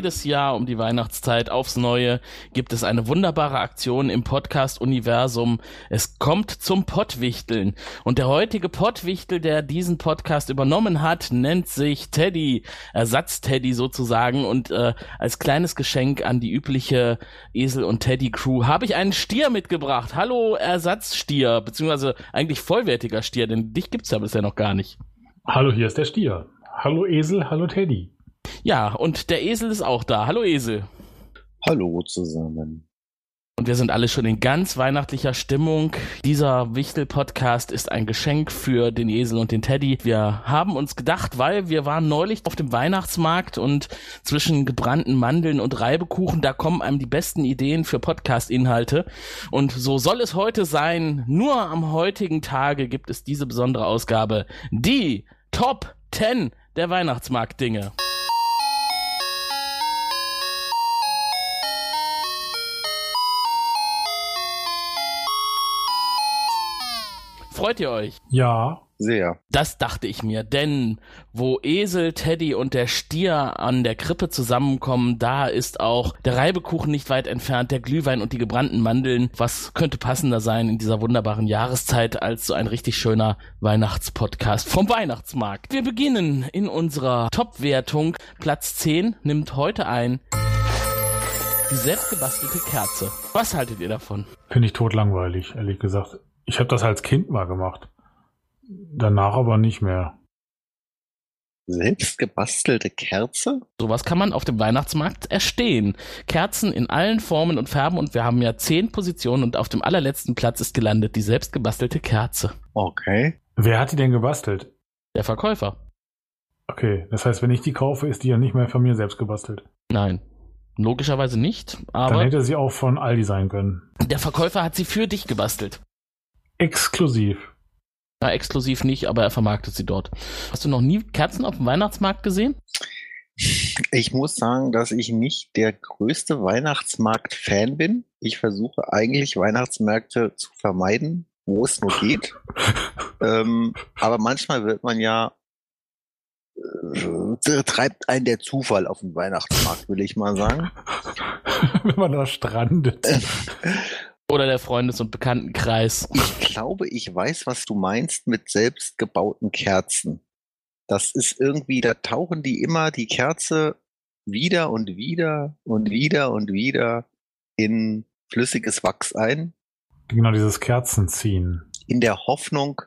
Jedes Jahr um die Weihnachtszeit aufs Neue gibt es eine wunderbare Aktion im Podcast-Universum. Es kommt zum Pottwichteln. Und der heutige Pottwichtel, der diesen Podcast übernommen hat, nennt sich Teddy, Ersatz-Teddy sozusagen. Und äh, als kleines Geschenk an die übliche Esel- und Teddy-Crew habe ich einen Stier mitgebracht. Hallo Ersatzstier, beziehungsweise eigentlich vollwertiger Stier, denn dich gibt's ja bisher noch gar nicht. Hallo, hier ist der Stier. Hallo Esel, hallo Teddy. Ja, und der Esel ist auch da. Hallo Esel. Hallo zusammen. Und wir sind alle schon in ganz weihnachtlicher Stimmung. Dieser Wichtel-Podcast ist ein Geschenk für den Esel und den Teddy. Wir haben uns gedacht, weil wir waren neulich auf dem Weihnachtsmarkt und zwischen gebrannten Mandeln und Reibekuchen, da kommen einem die besten Ideen für Podcast-Inhalte. Und so soll es heute sein. Nur am heutigen Tage gibt es diese besondere Ausgabe. Die Top 10 der Weihnachtsmarkt-Dinge. Freut ihr euch? Ja. Sehr. Das dachte ich mir, denn wo Esel, Teddy und der Stier an der Krippe zusammenkommen, da ist auch der Reibekuchen nicht weit entfernt, der Glühwein und die gebrannten Mandeln. Was könnte passender sein in dieser wunderbaren Jahreszeit als so ein richtig schöner Weihnachtspodcast vom Weihnachtsmarkt? Wir beginnen in unserer Top-Wertung. Platz 10 nimmt heute ein die selbstgebastelte Kerze. Was haltet ihr davon? Finde ich totlangweilig, ehrlich gesagt. Ich habe das als Kind mal gemacht. Danach aber nicht mehr. Selbst gebastelte Kerze? Sowas kann man auf dem Weihnachtsmarkt erstehen. Kerzen in allen Formen und Farben und wir haben ja zehn Positionen und auf dem allerletzten Platz ist gelandet die selbst gebastelte Kerze. Okay. Wer hat die denn gebastelt? Der Verkäufer. Okay, das heißt, wenn ich die kaufe, ist die ja nicht mehr von mir selbst gebastelt. Nein. Logischerweise nicht, Dann aber hätte sie auch von Aldi sein können. der Verkäufer hat sie für dich gebastelt. Exklusiv. Ja, exklusiv nicht, aber er vermarktet sie dort. Hast du noch nie Kerzen auf dem Weihnachtsmarkt gesehen? Ich muss sagen, dass ich nicht der größte Weihnachtsmarkt-Fan bin. Ich versuche eigentlich Weihnachtsmärkte zu vermeiden, wo es nur geht. ähm, aber manchmal wird man ja äh, treibt einen der Zufall auf den Weihnachtsmarkt, will ich mal sagen. Wenn man da strandet. Oder der Freundes- und Bekanntenkreis? Ich glaube, ich weiß, was du meinst mit selbstgebauten Kerzen. Das ist irgendwie, da tauchen die immer die Kerze wieder und wieder und wieder und wieder in flüssiges Wachs ein, Genau dieses Kerzenziehen. in der Hoffnung,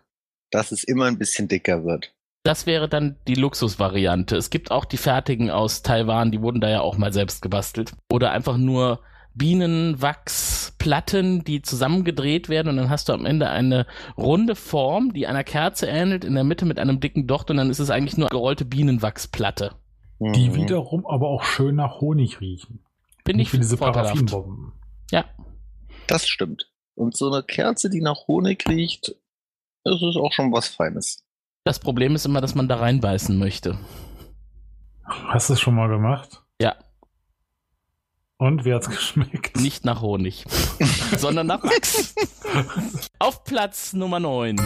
dass es immer ein bisschen dicker wird. Das wäre dann die Luxusvariante. Es gibt auch die fertigen aus Taiwan, die wurden da ja auch mal selbst gebastelt. Oder einfach nur Bienenwachsplatten, die zusammengedreht werden und dann hast du am Ende eine runde Form, die einer Kerze ähnelt, in der Mitte mit einem dicken Docht und dann ist es eigentlich nur gerollte Bienenwachsplatte. Die Mhm. wiederum aber auch schön nach Honig riechen. Bin ich wie diese. Paraffinbomben. Ja, Das stimmt. Und so eine Kerze, die nach Honig riecht, das ist auch schon was Feines. das Problem ist immer, dass man da reinbeißen möchte. Hast du es schon mal gemacht? Ja, Und wie hat's geschmeckt? nicht nach Honig, sondern nach Wachs. Auf Platz Nummer 9.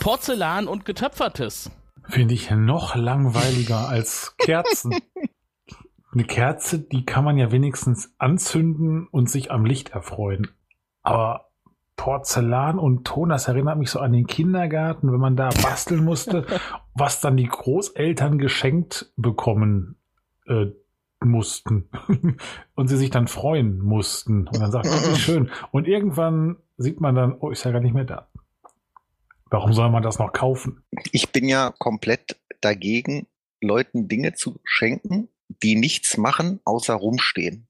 Porzellan und getöpfertes. Finde ich noch langweiliger als Kerzen. Eine Kerze, die kann man ja wenigstens anzünden und sich am Licht erfreuen. Aber Porzellan und Ton, das erinnert mich so an den Kindergarten, wenn man da basteln musste, was dann die Großeltern geschenkt bekommen äh, mussten. und sie sich dann freuen mussten. Und dann sagt man, oh, wie schön. Und irgendwann sieht man dann, oh, ist ja gar nicht mehr da. Warum soll man das noch kaufen? Ich bin ja komplett dagegen, Leuten Dinge zu schenken, die nichts machen, außer rumstehen.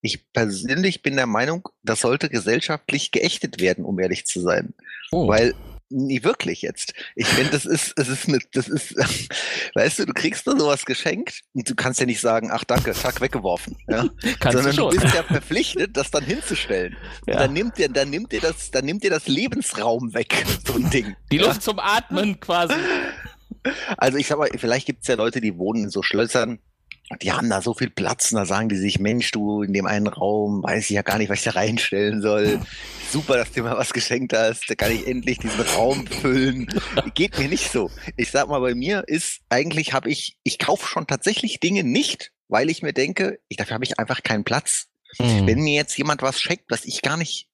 Ich persönlich bin der Meinung, das sollte gesellschaftlich geächtet werden, um ehrlich zu sein. Oh. Weil, nie wirklich jetzt. Ich finde, das ist, es ist eine, das ist, weißt du, du kriegst nur sowas geschenkt und du kannst ja nicht sagen, ach danke, zack, weggeworfen. Ja? Kannst Sondern du du schon. bist ja verpflichtet, das dann hinzustellen. Ja. Dann nimmt dir, dann nimmt dir das, dann nimmt dir das Lebensraum weg, so ein Ding. Die Luft zum Atmen quasi. Also ich sag mal, vielleicht gibt's ja Leute, die wohnen in so Schlössern die haben da so viel Platz und da sagen die sich, Mensch, du in dem einen Raum, weiß ich ja gar nicht, was ich da reinstellen soll. Super, dass du mir was geschenkt hast, da kann ich endlich diesen Raum füllen. Geht mir nicht so. Ich sag mal, bei mir ist eigentlich habe ich, ich kaufe schon tatsächlich Dinge nicht, weil ich mir denke, ich, dafür habe ich einfach keinen Platz. Hm. Wenn mir jetzt jemand was schenkt, was ich gar nicht,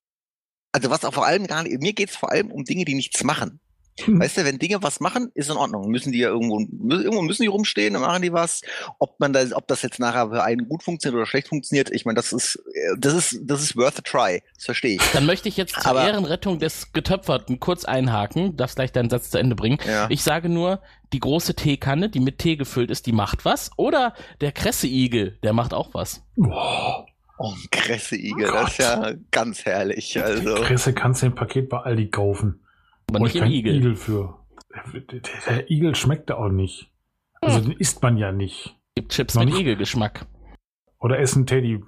also was auch vor allem gar nicht, mir geht es vor allem um Dinge, die nichts machen. Hm. Weißt du, wenn Dinge was machen, ist in Ordnung. Müssen die ja irgendwo, irgendwo müssen die rumstehen, dann machen die was. Ob man da, ob das jetzt nachher für einen gut funktioniert oder schlecht funktioniert, ich meine, das ist, äh, das ist, das ist worth a try. Das verstehe ich. Dann möchte ich jetzt zur Aber- Ehrenrettung des Getöpferten kurz einhaken. Darfst gleich deinen Satz zu Ende bringen. Ja. Ich sage nur, die große Teekanne, die mit Tee gefüllt ist, die macht was. Oder der Kresseigel, der macht auch was. Boah. Oh, ein Kresseigel, das ist ja ganz herrlich. Also, Kresse kannst du im Paket bei Aldi kaufen. Aber nicht ich im Igel. Igel für. Der, der, der Igel schmeckt da auch nicht. Also den isst man ja nicht. Gibt Chips Noch mit. Igelgeschmack. Oder essen Teddy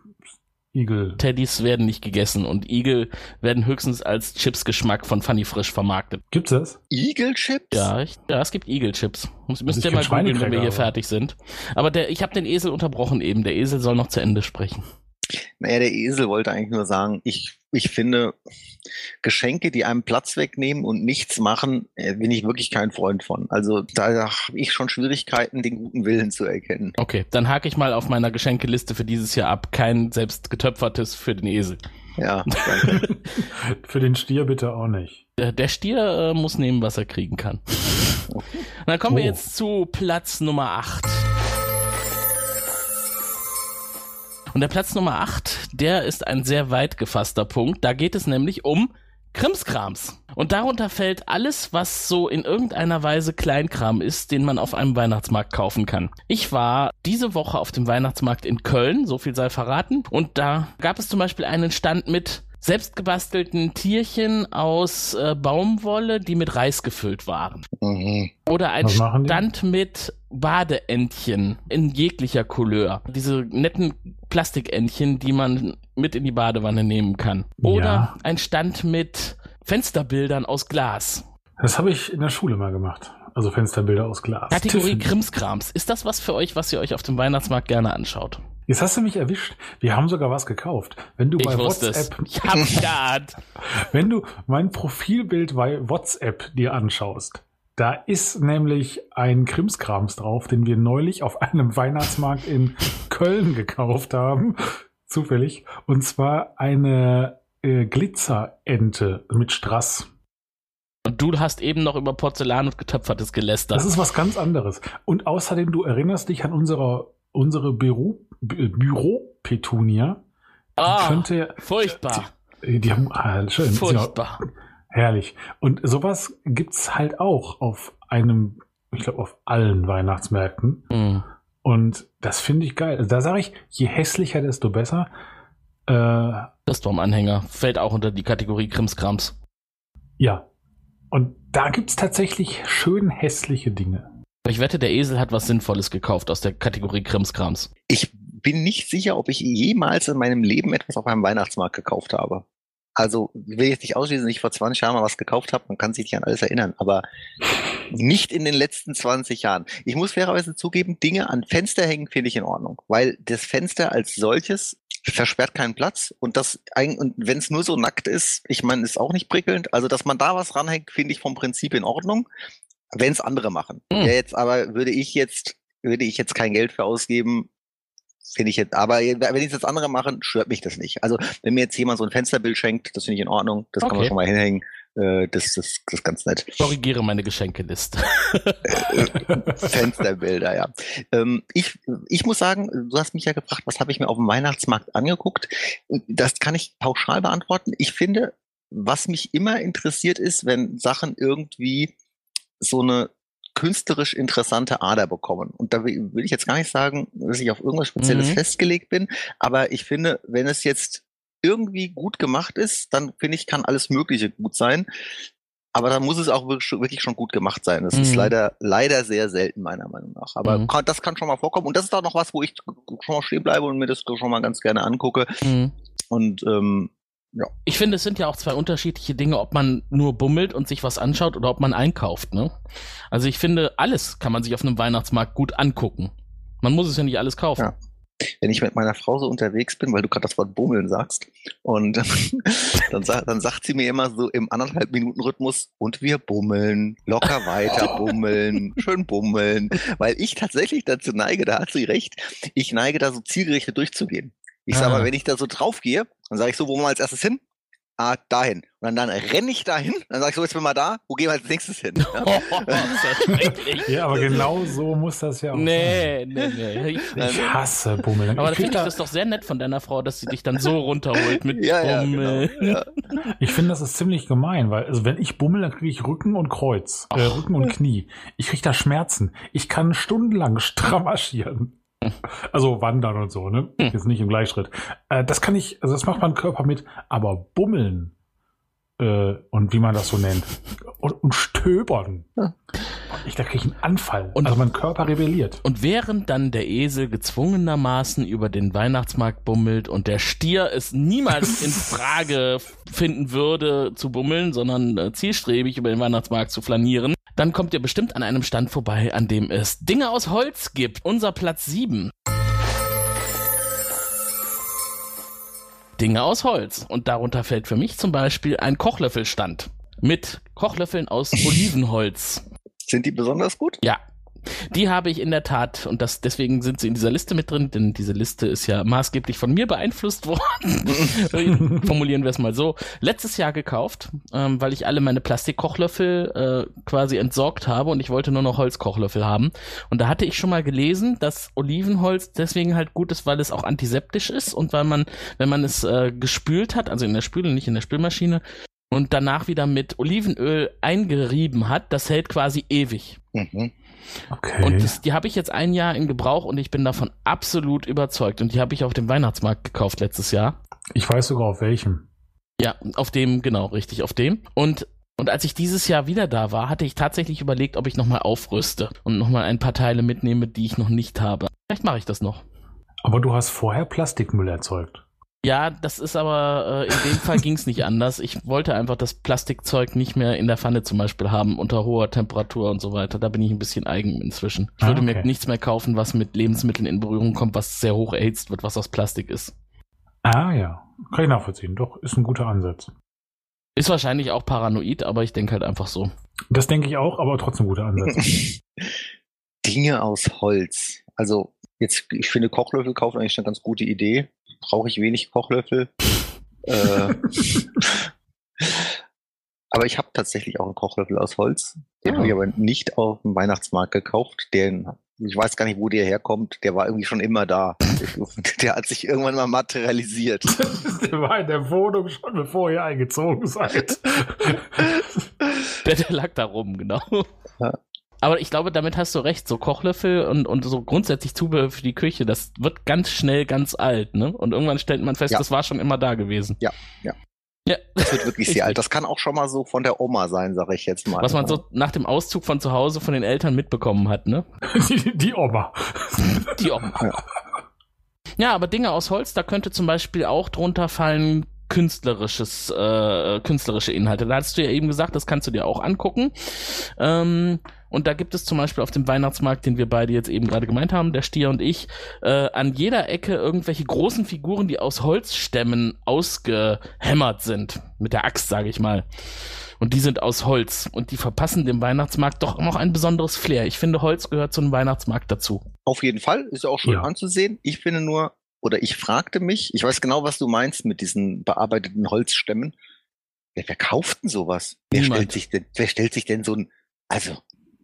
Igel. Teddys werden nicht gegessen und Igel werden höchstens als Chipsgeschmack von Funny Frisch vermarktet. Gibt's das? Igelchips? Ja, ich, ja, es gibt Igelchips. Müsst, müsst ich ihr mal googeln, wenn wir hier aber- fertig sind. Aber der, ich habe den Esel unterbrochen eben. Der Esel soll noch zu Ende sprechen. Naja, der Esel wollte eigentlich nur sagen, ich, ich finde, Geschenke, die einem Platz wegnehmen und nichts machen, äh, bin ich wirklich kein Freund von. Also da habe ich schon Schwierigkeiten, den guten Willen zu erkennen. Okay, dann hake ich mal auf meiner Geschenkeliste für dieses Jahr ab. Kein selbst getöpfertes für den Esel. Ja, danke. Für den Stier bitte auch nicht. Der, der Stier äh, muss nehmen, was er kriegen kann. Dann kommen wir Oh. jetzt zu Platz Nummer 8. Und der Platz Nummer 8, der ist ein sehr weit gefasster Punkt. Da geht es nämlich um Krimskrams. Und darunter fällt alles, was so in irgendeiner Weise Kleinkram ist, den man auf einem Weihnachtsmarkt kaufen kann. Ich war diese Woche auf dem Weihnachtsmarkt in Köln, so viel sei verraten. Und da gab es zum Beispiel einen Stand mit selbstgebastelten Tierchen aus äh, Baumwolle, die mit Reis gefüllt waren. Mhm. Oder ein? Stand mit Badeentchen in jeglicher Couleur. Diese netten Plastikentchen, die man mit in die Badewanne nehmen kann. Oder Ja. ein Stand mit Fensterbildern aus Glas. Das habe ich in der Schule mal gemacht. Also Fensterbilder aus Glas. Kategorie. Krimskrams. Ist das was für euch, was ihr euch auf dem Weihnachtsmarkt gerne anschaut? Jetzt hast du mich erwischt. Wir haben sogar was gekauft. Wenn du Ich bei. WhatsApp, Ich geahnt. wenn du mein Profilbild bei WhatsApp dir anschaust, da ist nämlich ein Krimskrams drauf, den wir neulich auf einem Weihnachtsmarkt in Köln gekauft haben. Zufällig. Und zwar eine äh, Glitzerente mit Strass. Und du hast eben noch über Porzellan und Getöpfertes gelästert. Das ist was ganz anderes. Und außerdem, du erinnerst dich an unsere, unsere Büro, Bü- Büro-Petunia. Die Ah, könnte, furchtbar. die haben, ah, schön. Furchtbar. Herrlich. Und sowas gibt's halt auch auf einem, ich glaube, auf allen Weihnachtsmärkten. Hm. Und das finde ich geil. Also da sage ich, je hässlicher, desto besser. Äh, Christbaum-Anhänger fällt auch unter die Kategorie Krimskrams. ja. Und da gibt's tatsächlich schön hässliche Dinge. Ich wette, der Esel hat was Sinnvolles gekauft aus der Kategorie Krimskrams. Ich bin nicht sicher, ob ich jemals in meinem Leben etwas auf einem Weihnachtsmarkt gekauft habe. Also, ich will jetzt nicht ausschließen, dass ich vor 20 Jahren mal was gekauft habe, man kann sich nicht an alles erinnern, aber nicht in den letzten 20 Jahren. Ich muss fairerweise zugeben, Dinge an Fenster hängen finde ich in Ordnung, weil das Fenster als solches versperrt keinen Platz und das und wenn es nur so nackt ist, ich meine, ist auch nicht prickelnd, also dass man da was ranhängt, finde ich vom Prinzip in Ordnung, wenn es andere machen. Hm. Ja, jetzt aber würde ich jetzt würde ich jetzt kein Geld für ausgeben, finde ich jetzt, aber wenn ich jetzt andere machen, stört mich das nicht. Also wenn mir jetzt jemand so ein Fensterbild schenkt, das finde ich in Ordnung, das kann man Okay. schon mal hinhängen, äh, das, das, das ist ganz nett. Korrigiere meine Geschenkeliste. Fensterbilder, ja. Ähm, ich, ich muss sagen, du hast mich ja gefragt, was habe ich mir auf dem Weihnachtsmarkt angeguckt? Das kann ich pauschal beantworten. Ich finde, was mich immer interessiert ist, wenn Sachen irgendwie so eine künstlerisch interessante Ader bekommen. Und da will will ich jetzt gar nicht sagen, dass ich auf irgendwas Spezielles Mhm. festgelegt bin, aber ich finde, wenn es jetzt irgendwie gut gemacht ist, dann finde ich, kann alles Mögliche gut sein. Aber dann muss es auch wirklich schon, gut gemacht sein. Das ist Mhm. leider, leider sehr selten, meiner Meinung nach. Aber Mhm. kann, das kann schon mal vorkommen. Und das ist auch noch was, wo ich schon mal stehen bleibe und mir das schon mal ganz gerne angucke. Hm. Und ähm, Ich finde, es sind ja auch zwei unterschiedliche Dinge, ob man nur bummelt und sich was anschaut oder ob man einkauft, ne? Also ich finde, alles kann man sich auf einem Weihnachtsmarkt gut angucken. Man muss es ja nicht alles kaufen. Ja. Wenn ich mit meiner Frau so unterwegs bin, weil du gerade das Wort Bummeln sagst, und dann, dann sagt sie mir immer so im anderthalb Minuten Rhythmus, und wir bummeln, locker weiter bummeln, schön bummeln, weil ich tatsächlich dazu neige, da hat sie recht, ich neige da so zielgerichtet durchzugehen. Ich sage Ah. mal, wenn ich da so drauf gehe, dann sage ich so, wo wollen wir als erstes hin? Ah, dahin. Und dann, dann renne ich dahin, dann sage ich so, jetzt bin mal da, wo gehen wir als nächstes hin? Ja? Oh, das ist ja schrecklich. Ja, aber genau so muss das ja auch sein. Nee, nee, nee. Ich, Ich hasse Bummeln. aber da ich finde ich da, das doch sehr nett von deiner Frau, dass sie dich dann so runterholt mit Ja, ja, Bummel. genau. Ja. ich finde, das ist ziemlich gemein, weil also wenn ich bummel, dann kriege ich Rücken und Kreuz, äh. Rücken und Knie. Ich kriege da Schmerzen. Ich kann stundenlang stramm marschieren. Also wandern und so, ne? Hm. Jetzt nicht im Gleichschritt. Äh, das kann ich, also das macht mein Körper mit, aber bummeln äh, und wie man das so nennt und, und stöbern. Ich, da kriege ich einen Anfall. Und- also mein Körper rebelliert. Und während dann der Esel gezwungenermaßen über den Weihnachtsmarkt bummelt und der Stier es niemals in Frage finden würde zu bummeln, sondern äh, zielstrebig über den Weihnachtsmarkt zu flanieren, dann kommt ihr bestimmt an einem Stand vorbei, an dem es Dinge aus Holz gibt. Unser Platz 7. Dinge aus Holz. Und darunter fällt für mich zum Beispiel ein Kochlöffelstand mit Kochlöffeln aus Olivenholz. Sind die besonders gut? Ja. Die habe ich in der Tat und das deswegen sind sie in dieser Liste mit drin, denn diese Liste ist ja maßgeblich von mir beeinflusst worden. Formulieren wir es mal so. Letztes Jahr gekauft, ähm, weil ich alle meine Plastikkochlöffel äh, quasi entsorgt habe und ich wollte nur noch Holzkochlöffel haben. Und da hatte ich schon mal gelesen, dass Olivenholz deswegen halt gut ist, weil es auch antiseptisch ist und weil man, wenn man es äh, gespült hat, also in der Spüle, nicht in der Spülmaschine, und danach wieder mit Olivenöl eingerieben hat, das hält quasi ewig. Mhm. Okay. Und das, die habe ich jetzt ein Jahr in Gebrauch und ich bin davon absolut überzeugt. Und die habe ich auf dem Weihnachtsmarkt gekauft letztes Jahr. ich weiß sogar auf welchem. Ja, auf dem, genau, richtig, auf dem. Und, und als ich dieses Jahr wieder da war, hatte ich tatsächlich überlegt, ob ich nochmal aufrüste und nochmal ein paar Teile mitnehme, die ich noch nicht habe. Vielleicht mache ich das noch. Aber du hast vorher Plastikmüll erzeugt. Ja, das ist aber, äh, in dem Fall ging es nicht anders. Ich wollte einfach das Plastikzeug nicht mehr in der Pfanne zum Beispiel haben, unter hoher Temperatur und so weiter. Da bin ich ein bisschen eigen inzwischen. Ich Ah, würde okay. mir nichts mehr kaufen, was mit Lebensmitteln in Berührung kommt, was sehr hoch erhitzt wird, was aus Plastik ist. Ah ja, kann ich nachvollziehen. Doch, ist ein guter Ansatz. Ist wahrscheinlich auch paranoid, aber ich denke halt einfach so. Das denke ich auch, aber trotzdem guter Ansatz. Dinge aus Holz. Also jetzt, ich finde Kochlöffel kaufen eigentlich eine ganz gute Idee. Brauche ich wenig Kochlöffel. äh, aber ich habe tatsächlich auch einen Kochlöffel aus Holz. Den Ah. habe ich aber nicht auf dem Weihnachtsmarkt gekauft. Den, ich weiß gar nicht, wo der herkommt. Der war irgendwie schon immer da. der hat sich irgendwann mal materialisiert. Der war in der Wohnung schon, bevor ihr eingezogen seid. Der, der lag da rum, genau. Ja. Aber ich glaube, damit hast du recht. So Kochlöffel und, und so grundsätzlich Zubehör für die Küche, das wird ganz schnell ganz alt, ne? Und irgendwann stellt man fest, Ja. das war schon immer da gewesen. Ja, ja. Ja. Das wird wirklich sehr alt. Das kann auch schon mal so von der Oma sein, sage ich jetzt mal. Was man so nach dem Auszug von zu Hause von den Eltern mitbekommen hat, ne? Die, die Oma. Die Oma. Ja. Ja, aber Dinge aus Holz, da könnte zum Beispiel auch drunter fallen künstlerisches, äh, künstlerische Inhalte. Da hast du ja eben gesagt, das kannst du dir auch angucken. Ähm, und da gibt es zum Beispiel auf dem Weihnachtsmarkt, den wir beide jetzt eben gerade gemeint haben, der Stier und ich, äh, an jeder Ecke irgendwelche großen Figuren, die aus Holzstämmen ausgehämmert sind. Mit der Axt, sage ich mal. Und die sind aus Holz. Und die verpassen dem Weihnachtsmarkt doch noch ein besonderes Flair. Ich finde, Holz gehört zu einem Weihnachtsmarkt dazu. Auf jeden Fall, ist ja auch schön Ja. anzusehen. Ich finde nur, oder ich fragte mich, ich weiß genau, was du meinst mit diesen bearbeiteten Holzstämmen. Wer verkauft denn sowas? Wer Niemand. stellt sich denn, wer stellt sich denn so ein, also,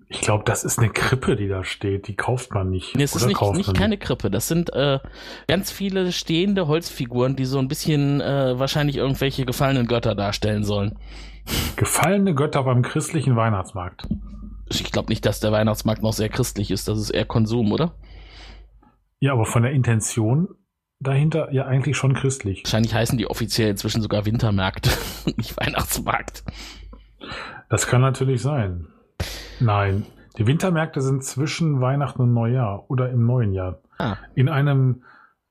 Ich glaube, das ist eine Krippe, die da steht. Die kauft man nicht. Nee, es ist nicht, nicht keine Krippe. Das sind äh, ganz viele stehende Holzfiguren, die so ein bisschen äh, wahrscheinlich irgendwelche gefallenen Götter darstellen sollen. Gefallene Götter beim christlichen Weihnachtsmarkt. Ich glaube nicht, dass der Weihnachtsmarkt noch sehr christlich ist. Das ist eher Konsum, oder? Ja, aber von der Intention dahinter ja eigentlich schon christlich. Wahrscheinlich heißen die offiziell inzwischen sogar Wintermärkte und nicht Weihnachtsmarkt. Das kann natürlich sein. Nein, die Wintermärkte sind zwischen Weihnachten und Neujahr oder im neuen Jahr. Ah. In einem,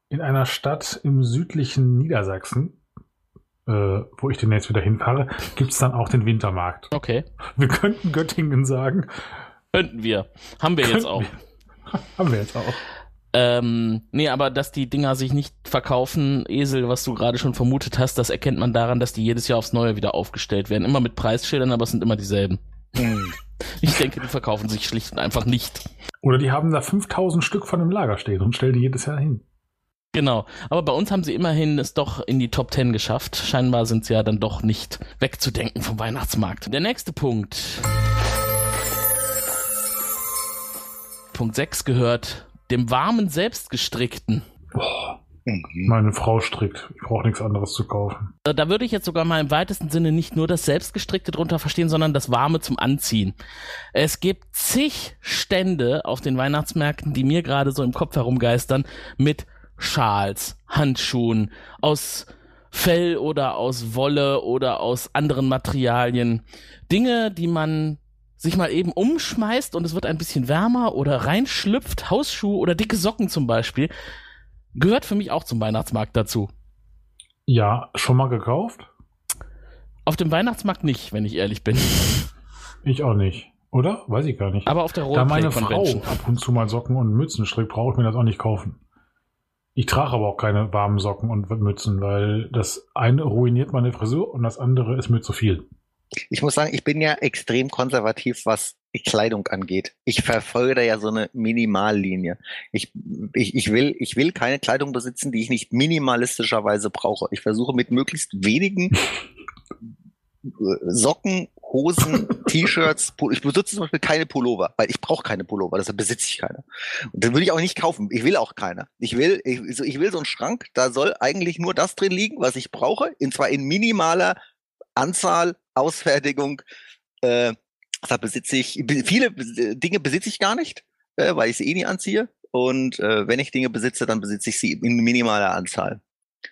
in einer Stadt im südlichen Niedersachsen, äh, wo ich demnächst wieder hinfahre, gibt's dann auch den Wintermarkt. Okay. Wir könnten Göttingen sagen, Könnten wir. Haben wir jetzt auch. wir. haben wir jetzt auch. Ähm, nee, aber dass die Dinger sich nicht verkaufen, Esel, was du gerade schon vermutet hast, das erkennt man daran, dass die jedes Jahr aufs Neue wieder aufgestellt werden. Immer mit Preisschildern, aber es sind immer dieselben. Ich denke, die verkaufen sich schlicht und einfach nicht. Oder die haben da 5000 Stück von dem Lager stehen und stellen die jedes Jahr hin. Genau. Aber bei uns haben sie immerhin es doch in die Top 10 geschafft. Scheinbar sind sie ja dann doch nicht wegzudenken vom Weihnachtsmarkt. Der nächste Punkt. Punkt 6 gehört dem warmen Selbstgestrickten. Boah, Mhm. meine Frau strickt. Ich brauche nichts anderes zu kaufen. Äh, Da würde ich jetzt sogar mal im weitesten Sinne nicht nur das Selbstgestrickte drunter verstehen, sondern das Warme zum Anziehen. Es gibt zig Stände auf den Weihnachtsmärkten, die mir gerade so im Kopf herumgeistern, mit Schals, Handschuhen, aus Fell oder aus Wolle oder aus anderen Materialien. Dinge, die man sich mal eben umschmeißt und es wird ein bisschen wärmer oder reinschlüpft, Hausschuhe oder dicke Socken zum Beispiel, gehört für mich auch zum Weihnachtsmarkt dazu. Ja, schon mal gekauft? Auf dem Weihnachtsmarkt nicht, wenn ich ehrlich bin. Ich auch nicht. Oder? Weiß ich gar nicht. Aber auf der da meine Frau ab und zu mal Socken und Mützen strickt, brauche ich mir das auch nicht kaufen. Ich trage aber auch keine warmen Socken und Mützen, weil das eine ruiniert meine Frisur und das andere ist mir zu viel. Ich muss sagen, ich bin ja extrem konservativ, was Kleidung angeht. Ich verfolge da ja so eine Minimallinie. Ich, ich, ich, will, ich will keine Kleidung besitzen, die ich nicht minimalistischerweise brauche. Ich versuche mit möglichst wenigen Socken, Hosen, T-Shirts, ich besitze zum Beispiel keine Pullover, weil ich brauche keine Pullover, deshalb besitze ich keine. Und den würde ich auch nicht kaufen. Ich will auch keine. Ich will, ich, so- ich will so einen Schrank, da soll eigentlich nur das drin liegen, was ich brauche, und zwar in minimaler Anzahl, Ausfertigung. Äh, deshalb besitze ich, viele Bes- Dinge besitze ich gar nicht, äh, weil ich sie eh nie anziehe. Und äh, wenn ich Dinge besitze, dann besitze ich sie in minimaler Anzahl.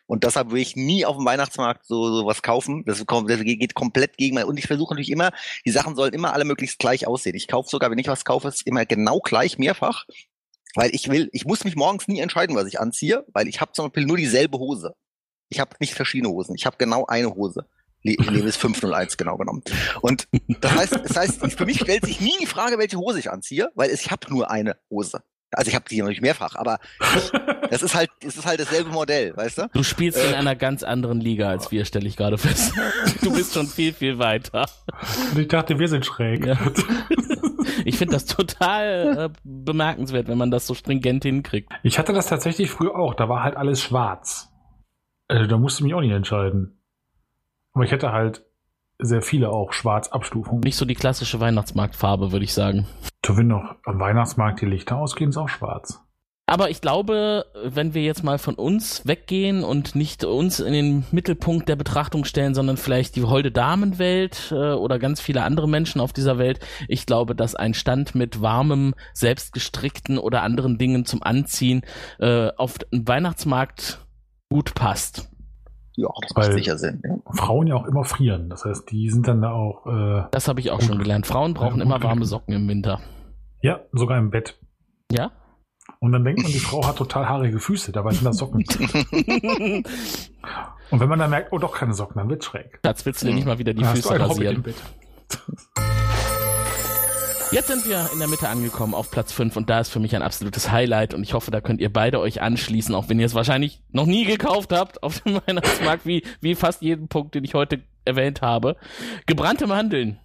Und deshalb will ich nie auf dem Weihnachtsmarkt so, so was kaufen. Das, kommt- das geht geht komplett gegen mein. Und ich versuche natürlich immer, die Sachen sollen immer alle möglichst gleich aussehen. Ich kaufe sogar, wenn ich was kaufe, ist immer genau gleich, mehrfach. Weil ich will, ich muss mich morgens nie entscheiden, was ich anziehe, weil ich habe zum Beispiel nur dieselbe Hose. Ich habe nicht verschiedene Hosen. Ich habe genau eine Hose. Le Levis 501 genau genommen. Und das heißt, das heißt, für mich stellt sich nie die Frage, welche Hose ich anziehe, weil ich habe nur eine Hose. Also ich habe die natürlich mehrfach, aber das ist halt, es ist halt dasselbe Modell, weißt du? Du spielst in Äh. einer ganz anderen Liga als wir, stelle ich gerade fest. Du bist schon viel, viel weiter. Und ich dachte, wir sind schräg. Ja. Ich finde das total äh, bemerkenswert, wenn man das so stringent hinkriegt. Ich hatte das tatsächlich früher auch. Da war halt alles schwarz. Also, da musste ich mich auch nicht entscheiden. Aber ich hätte halt sehr viele auch Schwarz-Abstufungen. Nicht so die klassische Weihnachtsmarktfarbe, würde ich sagen. Du, wenn noch am Weihnachtsmarkt die Lichter ausgehen, ist auch schwarz. Aber ich glaube, wenn wir jetzt mal von uns weggehen und nicht uns in den Mittelpunkt der Betrachtung stellen, sondern vielleicht die holde Damenwelt äh, oder ganz viele andere Menschen auf dieser Welt, ich glaube, dass ein Stand mit warmem, selbstgestrickten oder anderen Dingen zum Anziehen äh, auf den Weihnachtsmarkt gut passt. Ja, das Weil- macht sicher Sinn. Ja. Frauen ja auch immer frieren. Das heißt, die sind dann da auch, äh, Das habe ich auch schon gelernt. Frauen brauchen immer warme Socken im Winter. ja, sogar im Bett. Ja? Und dann denkt man, die Frau hat total haarige Füße, dabei sind das Socken. Und wenn man dann merkt, oh doch keine Socken, dann wird schräg. Schatz, willst du dir nicht mal wieder die Dann hast du Füße ein Hobbit rasieren? Jetzt sind wir in der Mitte angekommen auf Platz 5 und da ist für mich ein absolutes Highlight und ich hoffe, da könnt ihr beide euch anschließen, auch wenn ihr es wahrscheinlich noch nie gekauft habt auf dem Weihnachtsmarkt, wie, wie fast jeden Punkt, den ich heute erwähnt habe. Gebrannte Mandeln.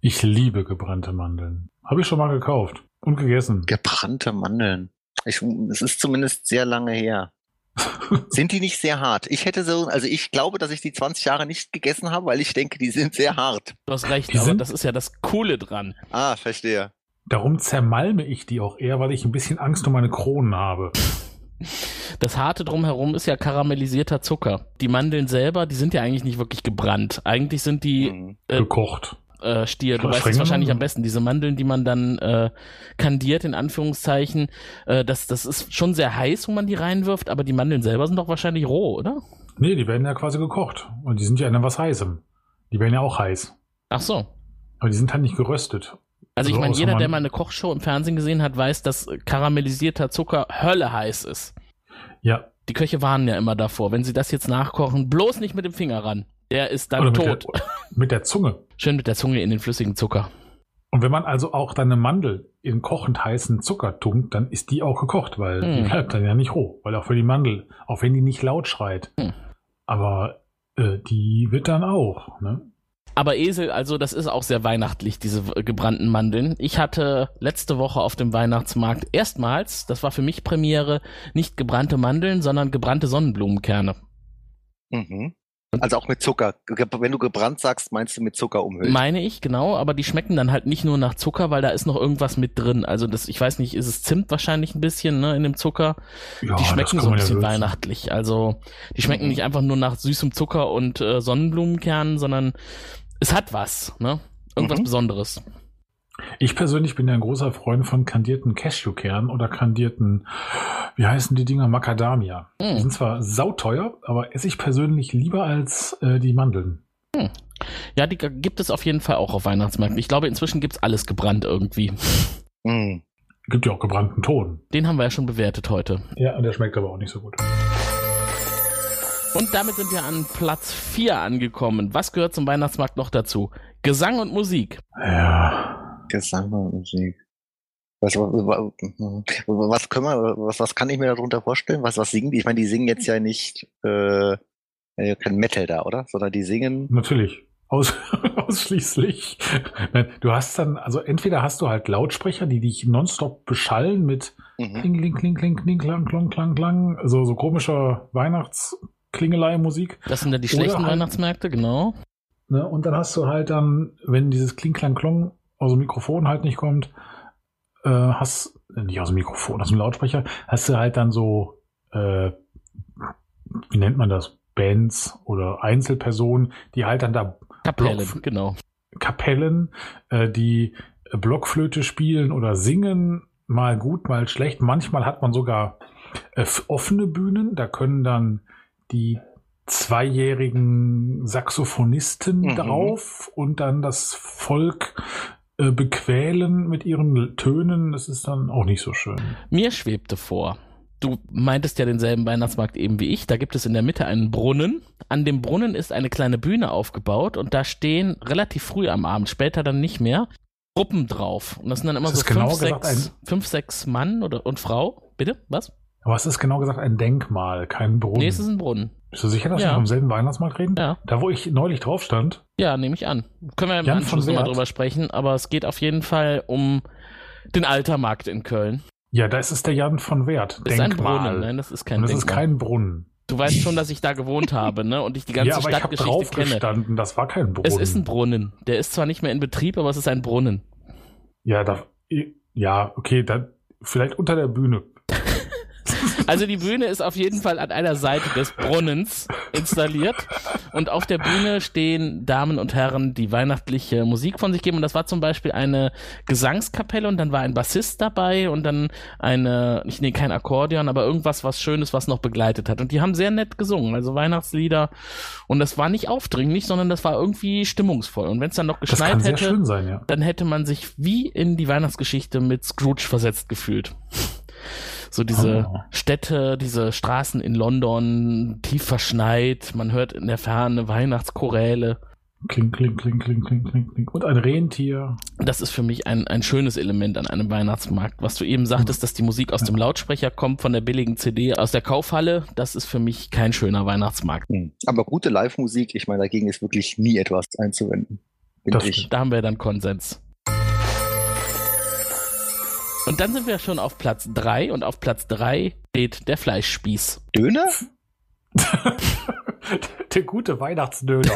Ich liebe gebrannte Mandeln. Habe ich schon mal gekauft und gegessen. Gebrannte Mandeln. Ich, es ist zumindest sehr lange her. sind die nicht sehr hart? Ich hätte so, also ich glaube, dass ich die 20 Jahre nicht gegessen habe, weil ich denke, die sind sehr hart. Du hast recht, Die aber sind- das ist ja das Coole dran. Ah, verstehe. Darum zermalme ich die auch eher, weil ich ein bisschen Angst um meine Kronen habe. Das Harte drumherum ist ja karamellisierter Zucker. Die Mandeln selber, die sind ja eigentlich nicht wirklich gebrannt. Eigentlich sind die Mhm. Äh, Gekocht. Äh, Stier, du weißt es wahrscheinlich am besten, diese Mandeln, die man dann äh, kandiert, in Anführungszeichen, äh, das, das ist schon sehr heiß, wo man die reinwirft, aber die Mandeln selber sind doch wahrscheinlich roh, oder? Nee, die werden ja quasi gekocht. Und die sind ja in was Heißem. Die werden ja auch heiß. Ach so. Aber die sind halt nicht geröstet. Also ich So, meine, jeder, der mal eine Kochshow im Fernsehen gesehen hat, weiß, dass karamellisierter Zucker Hölle heiß ist. Ja. Die Köche warnen ja immer davor, wenn sie das jetzt nachkochen, bloß nicht mit dem Finger ran. Der ist dann Oder mit tot. der, mit der Zunge. Schön mit der Zunge in den flüssigen Zucker. Und wenn man also auch dann eine Mandel in kochend heißen Zucker tunkt, dann ist die auch gekocht, weil Hm. die bleibt dann ja nicht roh. Weil auch für die Mandel, auch wenn die nicht laut schreit, Hm. aber äh, die wird dann auch. Ne? Aber Esel, also das ist auch sehr weihnachtlich, diese gebrannten Mandeln. Ich hatte letzte Woche auf dem Weihnachtsmarkt erstmals, das war für mich Premiere, nicht gebrannte Mandeln, sondern gebrannte Sonnenblumenkerne. Mhm. Also auch mit Zucker. Wenn du gebrannt sagst, meinst du mit Zucker umhüllt. Meine ich, genau, aber die schmecken dann halt nicht nur nach Zucker, weil da ist noch irgendwas mit drin. Also das, ich weiß nicht, ist es Zimt wahrscheinlich ein bisschen, ne, in dem Zucker. Ja, die schmecken so ein ja bisschen würzen. weihnachtlich. Also die schmecken Mhm. nicht einfach nur nach süßem Zucker und äh, Sonnenblumenkernen, sondern es hat was, ne? Irgendwas Mhm. Besonderes. Ich persönlich bin ja ein großer Freund von kandierten Cashewkernen oder kandierten, wie heißen die Dinger, Macadamia. Die Hm. sind zwar sauteuer, aber esse ich persönlich lieber als äh, die Mandeln. Ja, die gibt es auf jeden Fall auch auf Weihnachtsmärkten. Ich glaube, inzwischen gibt's alles gebrannt irgendwie. Mhm. Gibt ja auch gebrannten Ton. Den haben wir ja schon bewertet heute. Ja, und der schmeckt aber auch nicht so gut. Und damit sind wir an Platz 4 angekommen. Was gehört zum Weihnachtsmarkt noch dazu? Gesang und Musik. Ja. Gesang und Musik. Was, wa- wa- was können wir, was, was kann ich mir darunter vorstellen? Was, was singen die? Ich meine, die singen jetzt ja nicht äh, kein Metal da, oder? Sondern die singen. Natürlich. Aus, ausschließlich. Nein, Du hast dann, also entweder hast du halt Lautsprecher, die dich nonstop beschallen mit Mhm. Kling, kling, kling, kling, kling, klang, klang, klang, klang, so, so komischer Weihnachtsklingelei-Musik. Das sind ja die schlechten halt- Weihnachtsmärkte, genau. Ne? Und dann hast du halt dann, wenn dieses Kling, klang, klong aus dem Mikrofon halt nicht kommt, äh, hast, äh, nicht aus dem Mikrofon, aus dem Lautsprecher, hast du halt dann so, äh, wie nennt man das? Bands oder Einzelpersonen, die halt dann da Kapellen, Block- genau. Kapellen, äh, die Blockflöte spielen oder singen, mal gut, mal schlecht. Manchmal hat man sogar äh, offene Bühnen, da können dann die zweijährigen Saxophonisten Mhm. drauf und dann das Volk äh, bequälen mit ihren Tönen. Das ist dann auch nicht so schön. Mir schwebte vor. Du meintest ja denselben Weihnachtsmarkt eben wie ich. Da gibt es in der Mitte einen Brunnen. An dem Brunnen ist eine kleine Bühne aufgebaut und da stehen relativ früh am Abend, später dann nicht mehr, Gruppen drauf. Und das sind dann immer Das so genau fünf, gesagt sechs, fünf, sechs Mann oder, und Frau. Bitte? Was? Aber es ist genau gesagt ein Denkmal, kein Brunnen. Nee, es ist ein Brunnen. Bist du sicher, dass Ja. wir vom selben Weihnachtsmarkt reden? Ja. Da, wo ich neulich drauf stand, Ja, nehme ich an. Können wir im Jan Anschluss nochmal drüber sprechen, aber es geht auf jeden Fall um den Altermarkt in Köln. ja, da ist es der Jan von Wert. Das ist ein. Brunnen, nein, das ist kein Und das ist Denkmal. kein Brunnen. Du weißt schon, dass ich da gewohnt habe, ne? Und ich die ganze ja, aber ich habe Stadtgeschichte drauf kenne. gestanden, das war kein Brunnen. Es ist ein Brunnen. Der ist zwar nicht mehr in Betrieb, aber es ist ein Brunnen. Ja, da, ja, okay, da, vielleicht unter der Bühne. Also die Bühne ist auf jeden Fall an einer Seite des Brunnens installiert. Und auf der Bühne stehen Damen und Herren, die weihnachtliche Musik von sich geben. Und das war zum Beispiel eine Gesangskapelle und dann war ein Bassist dabei und dann eine, ich nee, kein Akkordeon, aber irgendwas was Schönes, was noch begleitet hat. Und die haben sehr nett gesungen, also Weihnachtslieder. Und das war nicht aufdringlich, sondern das war irgendwie stimmungsvoll. Und wenn es dann noch geschneit hätte, sein, ja. dann hätte man sich wie in die Weihnachtsgeschichte mit Scrooge versetzt gefühlt. So diese Oh. Städte, diese Straßen in London, tief verschneit, man hört in der Ferne Weihnachtschoräle. Kling, kling, kling, kling, kling, kling, kling. Und ein Rentier. Das ist für mich ein, ein schönes Element an einem Weihnachtsmarkt. Was du eben sagtest, dass die Musik aus dem Lautsprecher kommt, von der billigen CD aus der Kaufhalle, das ist für mich kein schöner Weihnachtsmarkt. Hm. Aber gute Live-Musik, ich meine, dagegen ist wirklich nie etwas einzuwenden. Da haben wir dann Konsens. Und dann sind wir schon auf Platz drei und auf Platz drei steht der Fleischspieß. Döner? der gute Weihnachtsdöner.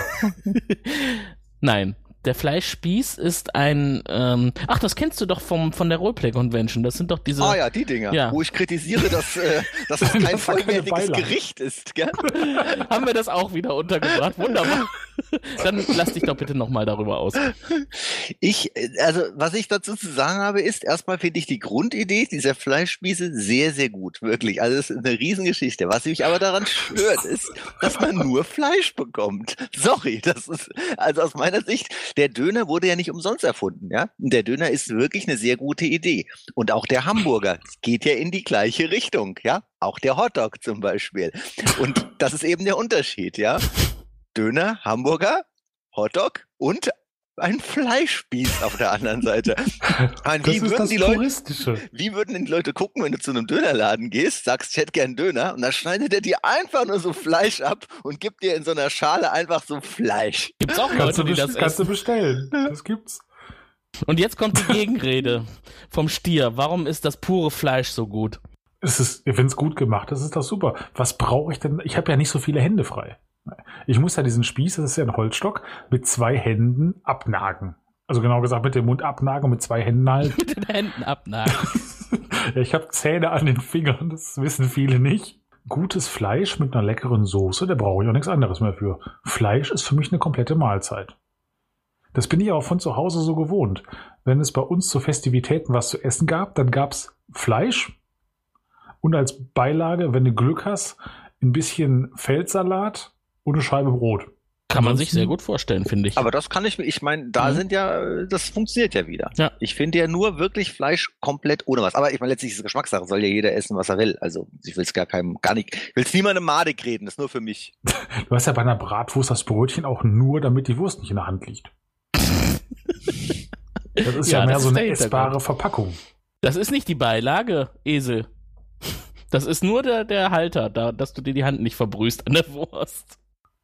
Nein. Der Fleischspieß ist ein, ähm, ach, das kennst du doch vom, von der Roleplay Convention. Das sind doch diese, Ah ja, die Dinger, Ja. wo ich kritisiere, dass, äh, dass es Das kein vollwertiges. Gericht ist. Gell? haben wir das auch wieder untergebracht. Wunderbar. Dann lass dich doch bitte nochmal darüber aus. Ich, äh, also was ich dazu zu sagen habe, ist, erstmal finde ich die Grundidee dieser Fleischspieße sehr, sehr gut, wirklich. Also es ist eine Riesengeschichte. Was mich aber daran stört, ist, dass man nur Fleisch bekommt. Sorry, das ist, also aus meiner Sicht, der Döner wurde ja nicht umsonst erfunden, ja. Der Döner ist wirklich eine sehr gute Idee. Und auch der Hamburger geht ja in die gleiche Richtung, ja. Auch der Hotdog zum Beispiel. Und das ist eben der Unterschied, ja. Döner, Hamburger, Hotdog und ein Fleischspieß auf der anderen Seite. Das wie ist würden die Leute, wie würden denn die Leute gucken, wenn du zu einem Dönerladen gehst, sagst, ich hätte gern Döner, und dann schneidet er dir einfach nur so Fleisch ab und gibt dir in so einer Schale einfach so Fleisch. Gibt's auch Kannst Leute, du, die das kannst du bestellen. Das gibt's. Und jetzt kommt die Gegenrede vom Stier. Warum ist das pure Fleisch so gut? Es ist, wenn es gut gemacht ist, ist das super. Was brauche ich denn? Ich habe ja nicht so viele Hände frei. Ich muss ja diesen Spieß, das ist ja ein Holzstock, mit zwei Händen abnagen. Also genau gesagt mit dem Mund abnagen und mit zwei Händen halt. Mit den Händen abnagen. ja, ich habe Zähne an den Fingern, das wissen viele nicht. Gutes Fleisch mit einer leckeren Soße, da brauche ich auch nichts anderes mehr für. Fleisch ist für mich eine komplette Mahlzeit. Das bin ich auch von zu Hause so gewohnt. Wenn es bei uns zu Festivitäten was zu essen gab, dann gab's Fleisch und als Beilage, wenn du Glück hast, ein bisschen Feldsalat und eine Scheibe Brot. Kann man sich sehr gut vorstellen, finde ich. Aber das kann ich mir, ich meine, da Mhm. sind ja, das funktioniert ja wieder. Ja. Ich finde ja nur wirklich Fleisch komplett ohne was. Aber ich meine, letztlich ist es Geschmackssache, soll ja jeder essen, was er will. Also ich will es gar keinem, gar nicht, ich will es niemandem madig reden, das ist nur für mich. Du hast ja bei einer Bratwurst das Brötchen auch nur, damit die Wurst nicht in der Hand liegt. Das ist ja, Ja, mehr so eine essbare. Verpackung. Das ist nicht die Beilage, Esel. Das ist nur der, der Halter, da, dass du dir die Hand nicht verbrühst an der Wurst.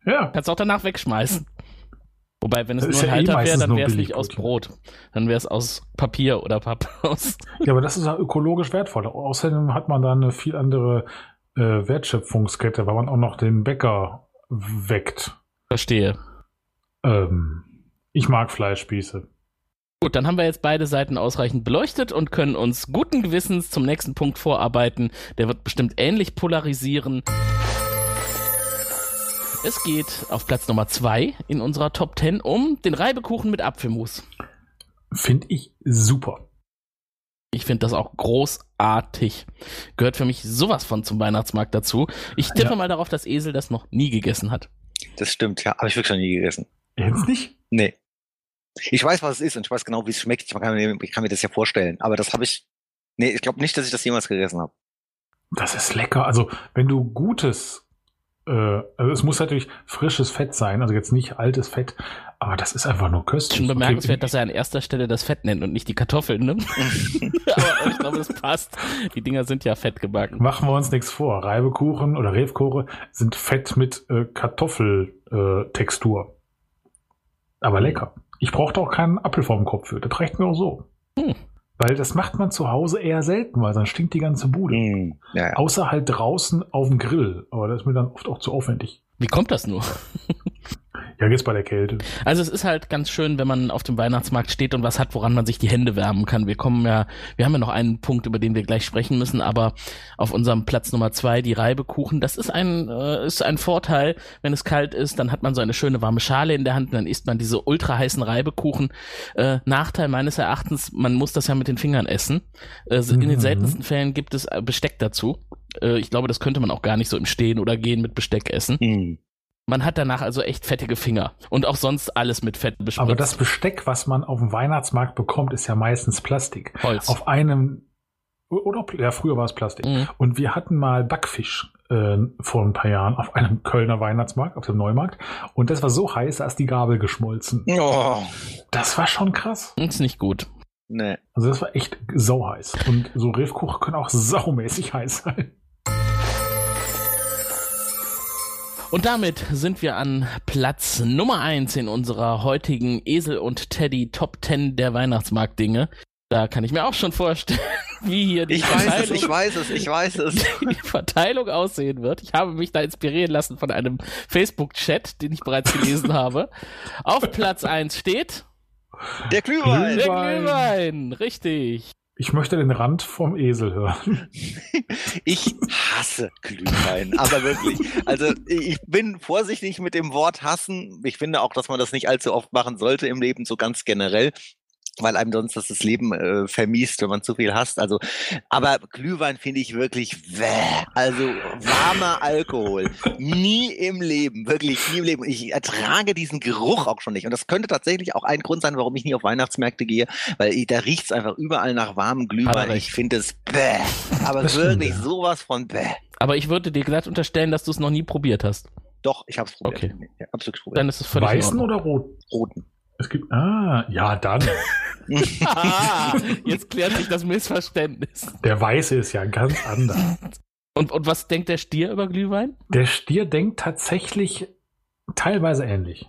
Ja. Kannst auch danach wegschmeißen. Wobei, wenn es Das nur ein ja eh Halter wäre, meistens dann wäre es nicht aus. Brot. Dann wäre es aus Papier oder Papphaus. Ja, aber das ist ja ökologisch wertvoll. Außerdem hat man da eine viel andere äh, Wertschöpfungskette, weil man auch noch den Bäcker weckt. Verstehe. Ähm, ich mag Fleischspieße. Gut, dann haben wir jetzt beide Seiten ausreichend beleuchtet und können uns guten Gewissens zum nächsten Punkt vorarbeiten. Der wird bestimmt ähnlich polarisieren. Es geht auf Platz Nummer zwei in unserer Top 10 um den Reibekuchen mit Apfelmus. Finde ich super. Ich finde das auch großartig. Gehört für mich sowas von zum Weihnachtsmarkt dazu. Ich tippe Ja. mal darauf, dass Esel das noch nie gegessen hat. Das stimmt, ja, habe ich wirklich noch nie gegessen. Jetzt nicht? Nee. Ich weiß, was es ist und ich weiß genau, wie es schmeckt. Ich kann mir, ich kann mir das ja vorstellen. Aber das habe ich. Nee, ich glaube nicht, dass ich das jemals gegessen habe. Das ist lecker. Also, wenn du gutes, also es muss natürlich frisches Fett sein, also jetzt nicht altes Fett, aber das ist einfach nur köstlich. Schon bemerkenswert, Okay, dass er an erster Stelle das Fett nennt und nicht die Kartoffeln, ne? Aber ich glaube, das passt. Die Dinger sind ja fett gebacken. Machen wir uns nichts vor. Reibekuchen oder Refkoche sind Fett mit äh, Kartoffeltextur. Äh. Aber lecker. Ich brauchte auch keinen Apfel vorm Kopf für. Das reicht mir auch so. Hm. Weil das macht man zu Hause eher selten, weil sonst stinkt die ganze Bude. Mm, ja, ja. Außer halt draußen auf dem Grill. Aber das ist mir dann oft auch zu aufwendig. Wie kommt das nur? Ja, jetzt bei der Kälte. Also es ist halt ganz schön, wenn man auf dem Weihnachtsmarkt steht und was hat, woran man sich die Hände wärmen kann. Wir kommen ja, wir haben ja noch einen Punkt, über den wir gleich sprechen müssen, aber auf unserem Platz Nummer zwei, die Reibekuchen, das ist ein, äh, ist ein Vorteil, wenn es kalt ist, dann hat man so eine schöne warme Schale in der Hand und dann isst man diese ultra heißen Reibekuchen. Äh, Nachteil meines Erachtens, man muss das ja mit den Fingern essen. Äh, in den Mhm. seltensten Fällen gibt es äh, Besteck dazu. Äh, ich glaube, das könnte man auch gar nicht so im Stehen oder Gehen mit Besteck essen. Mm. Man hat danach also echt fettige Finger und auch sonst alles mit Fett bespritzt. Aber das Besteck, was man auf dem Weihnachtsmarkt bekommt, ist ja meistens Plastik. Holz. Auf einem, oder, ja, früher war es Plastik. Mhm. Und wir hatten mal Backfisch äh, vor ein paar Jahren auf einem Kölner Weihnachtsmarkt, auf dem Neumarkt. Und das war so heiß, da ist die Gabel geschmolzen. Oh, Das war schon krass. Ist nicht gut. nee. Also das war echt sauheiß. Und so Riffkuchen können auch saumäßig heiß sein. Und damit sind wir an Platz Nummer eins in unserer heutigen Esel und Teddy Top 10 der Weihnachtsmarktdinge. Da kann ich mir auch schon vorstellen, wie hier die, Ich weiß es, Verteilung, ich weiß es, ich weiß es. die Verteilung aussehen wird. Ich habe mich da inspirieren lassen von einem Facebook-Chat, den ich bereits gelesen habe. Auf Platz eins steht Der Glühwein. der. Glühwein. Richtig. Ich möchte den Rand vom Esel hören. Ich hasse Glühwein, aber wirklich. Also ich bin vorsichtig mit dem Wort hassen. Ich finde auch, dass man das nicht allzu oft machen sollte im Leben, so ganz generell. Weil einem sonst das, das Leben äh, vermiest, wenn man zu viel hasst. Also, aber Glühwein finde ich wirklich wäh. Also warmer Alkohol. Nie im Leben, wirklich nie im Leben. Ich ertrage diesen Geruch auch schon nicht. Und das könnte tatsächlich auch ein Grund sein, warum ich nie auf Weihnachtsmärkte gehe, weil ich, da riecht's einfach überall nach warmem Glühwein. Ich finde es bäh. Aber Das stimmt, wirklich ja. sowas von bäh. Aber ich würde dir glatt unterstellen, dass du es noch nie probiert hast. Doch, ich habe es probiert. Okay. Ja, probiert. Dann ist es völlig Weißen oder rot? Roten. Es gibt, ah, ja, dann. ah, jetzt klärt sich das Missverständnis. Der Weiße ist ja ganz anders. Und, und was denkt der Stier über Glühwein? Der Stier denkt tatsächlich teilweise ähnlich.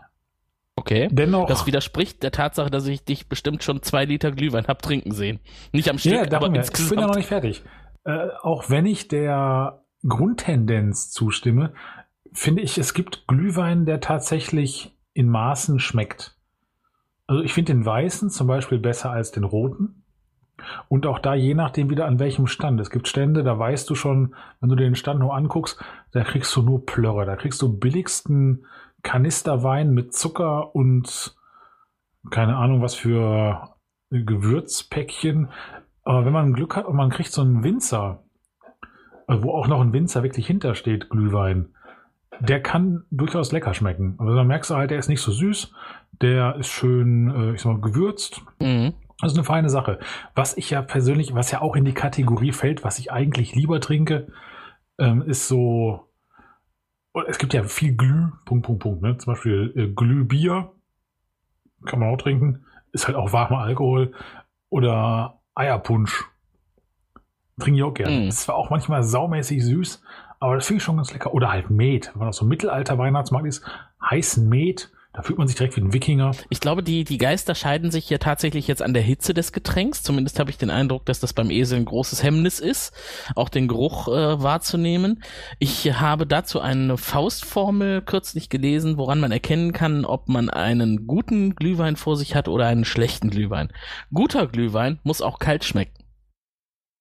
Okay. Dennoch. Das widerspricht der Tatsache, dass ich dich bestimmt schon zwei Liter Glühwein hab trinken sehen. Nicht am Stück, ja, aber mir. insgesamt. Ich bin ja noch nicht fertig. Äh, auch wenn ich der Grundtendenz zustimme, finde ich, es gibt Glühwein, der tatsächlich in Maßen schmeckt. Also ich finde den weißen zum Beispiel besser als den roten. Und auch da je nachdem wieder an welchem Stand. Es gibt Stände, da weißt du schon, wenn du den Stand nur anguckst, da kriegst du nur Plörre. Da kriegst du billigsten Kanisterwein mit Zucker und keine Ahnung was für Gewürzpäckchen. Aber wenn man Glück hat und man kriegt so einen Winzer, wo auch noch ein Winzer wirklich hintersteht, Glühwein, der kann durchaus lecker schmecken. Also dann merkst du halt, der ist nicht so süß, der ist schön, äh, ich sag mal, gewürzt. Mhm. Das ist eine feine Sache. Was ich ja persönlich, was ja auch in die Kategorie fällt, was ich eigentlich lieber trinke, ähm, ist so, es gibt ja viel Glüh, Punkt, Punkt, Punkt, ne? Zum Beispiel äh, Glühbier, kann man auch trinken, ist halt auch warmer Alkohol oder Eierpunsch. Trinke ich auch gerne. Mm. Ist zwar auch manchmal saumäßig süß, aber das finde ich schon ganz lecker. Oder halt Met, wenn man auf so Mittelalter Weihnachtsmarkt ist, heißen Met, da fühlt man sich direkt wie ein Wikinger. Ich glaube, die, die Geister scheiden sich hier tatsächlich jetzt an der Hitze des Getränks. Zumindest habe ich den Eindruck, dass das beim Esel ein großes Hemmnis ist, auch den Geruch äh, wahrzunehmen. Ich habe dazu eine Faustformel kürzlich gelesen, woran man erkennen kann, ob man einen guten Glühwein vor sich hat oder einen schlechten Glühwein. Guter Glühwein muss auch kalt schmecken.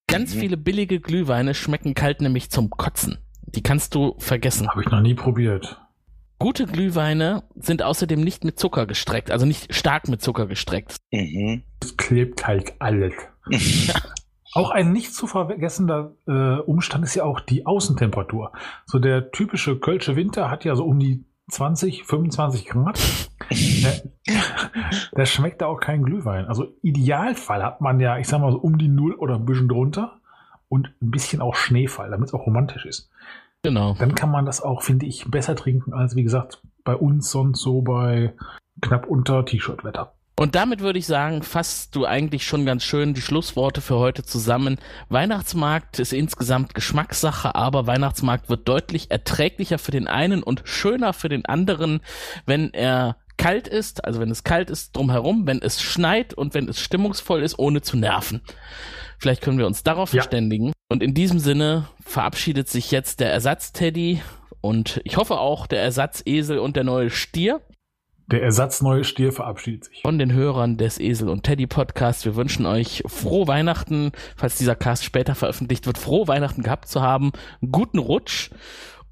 Ganz Mhm. viele billige Glühweine schmecken kalt nämlich zum Kotzen. Die kannst du vergessen. Habe ich noch nie probiert. Gute Glühweine sind außerdem nicht mit Zucker gestreckt, also nicht stark mit Zucker gestreckt. Mhm. Es klebt halt alles. Auch ein nicht zu vergessender äh, Umstand ist ja auch die Außentemperatur. So der typische Kölsche Winter hat ja so um die 20, 25 Grad. Da- schmeckt da auch kein Glühwein. Also Idealfall hat man ja, ich sag mal so um die Null oder ein bisschen drunter und ein bisschen auch Schneefall, damit es auch romantisch ist. Genau. Dann kann man das auch, finde ich, besser trinken als, wie gesagt, bei uns sonst so bei knapp unter T-Shirt-Wetter. Und damit würde ich sagen, fasst du eigentlich schon ganz schön die Schlussworte für heute zusammen. Weihnachtsmarkt ist insgesamt Geschmackssache, aber Weihnachtsmarkt wird deutlich erträglicher für den einen und schöner für den anderen, wenn er kalt ist, also wenn es kalt ist drumherum, wenn es schneit und wenn es stimmungsvoll ist, ohne zu nerven. Vielleicht können wir uns darauf Ja. verständigen. Und in diesem Sinne verabschiedet sich jetzt der Ersatz-Teddy und ich hoffe auch der Ersatzesel und der neue Stier Der ersatzneue Stier verabschiedet sich. von den Hörern des Esel und Teddy Podcasts. Wir wünschen euch frohe Weihnachten, falls dieser Cast später veröffentlicht wird, frohe Weihnachten gehabt zu haben, einen guten Rutsch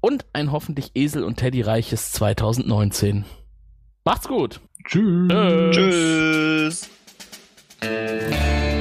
und ein hoffentlich Esel und Teddy reiches 2019. Macht's gut. Tschüss. Tschüss. Tschüss.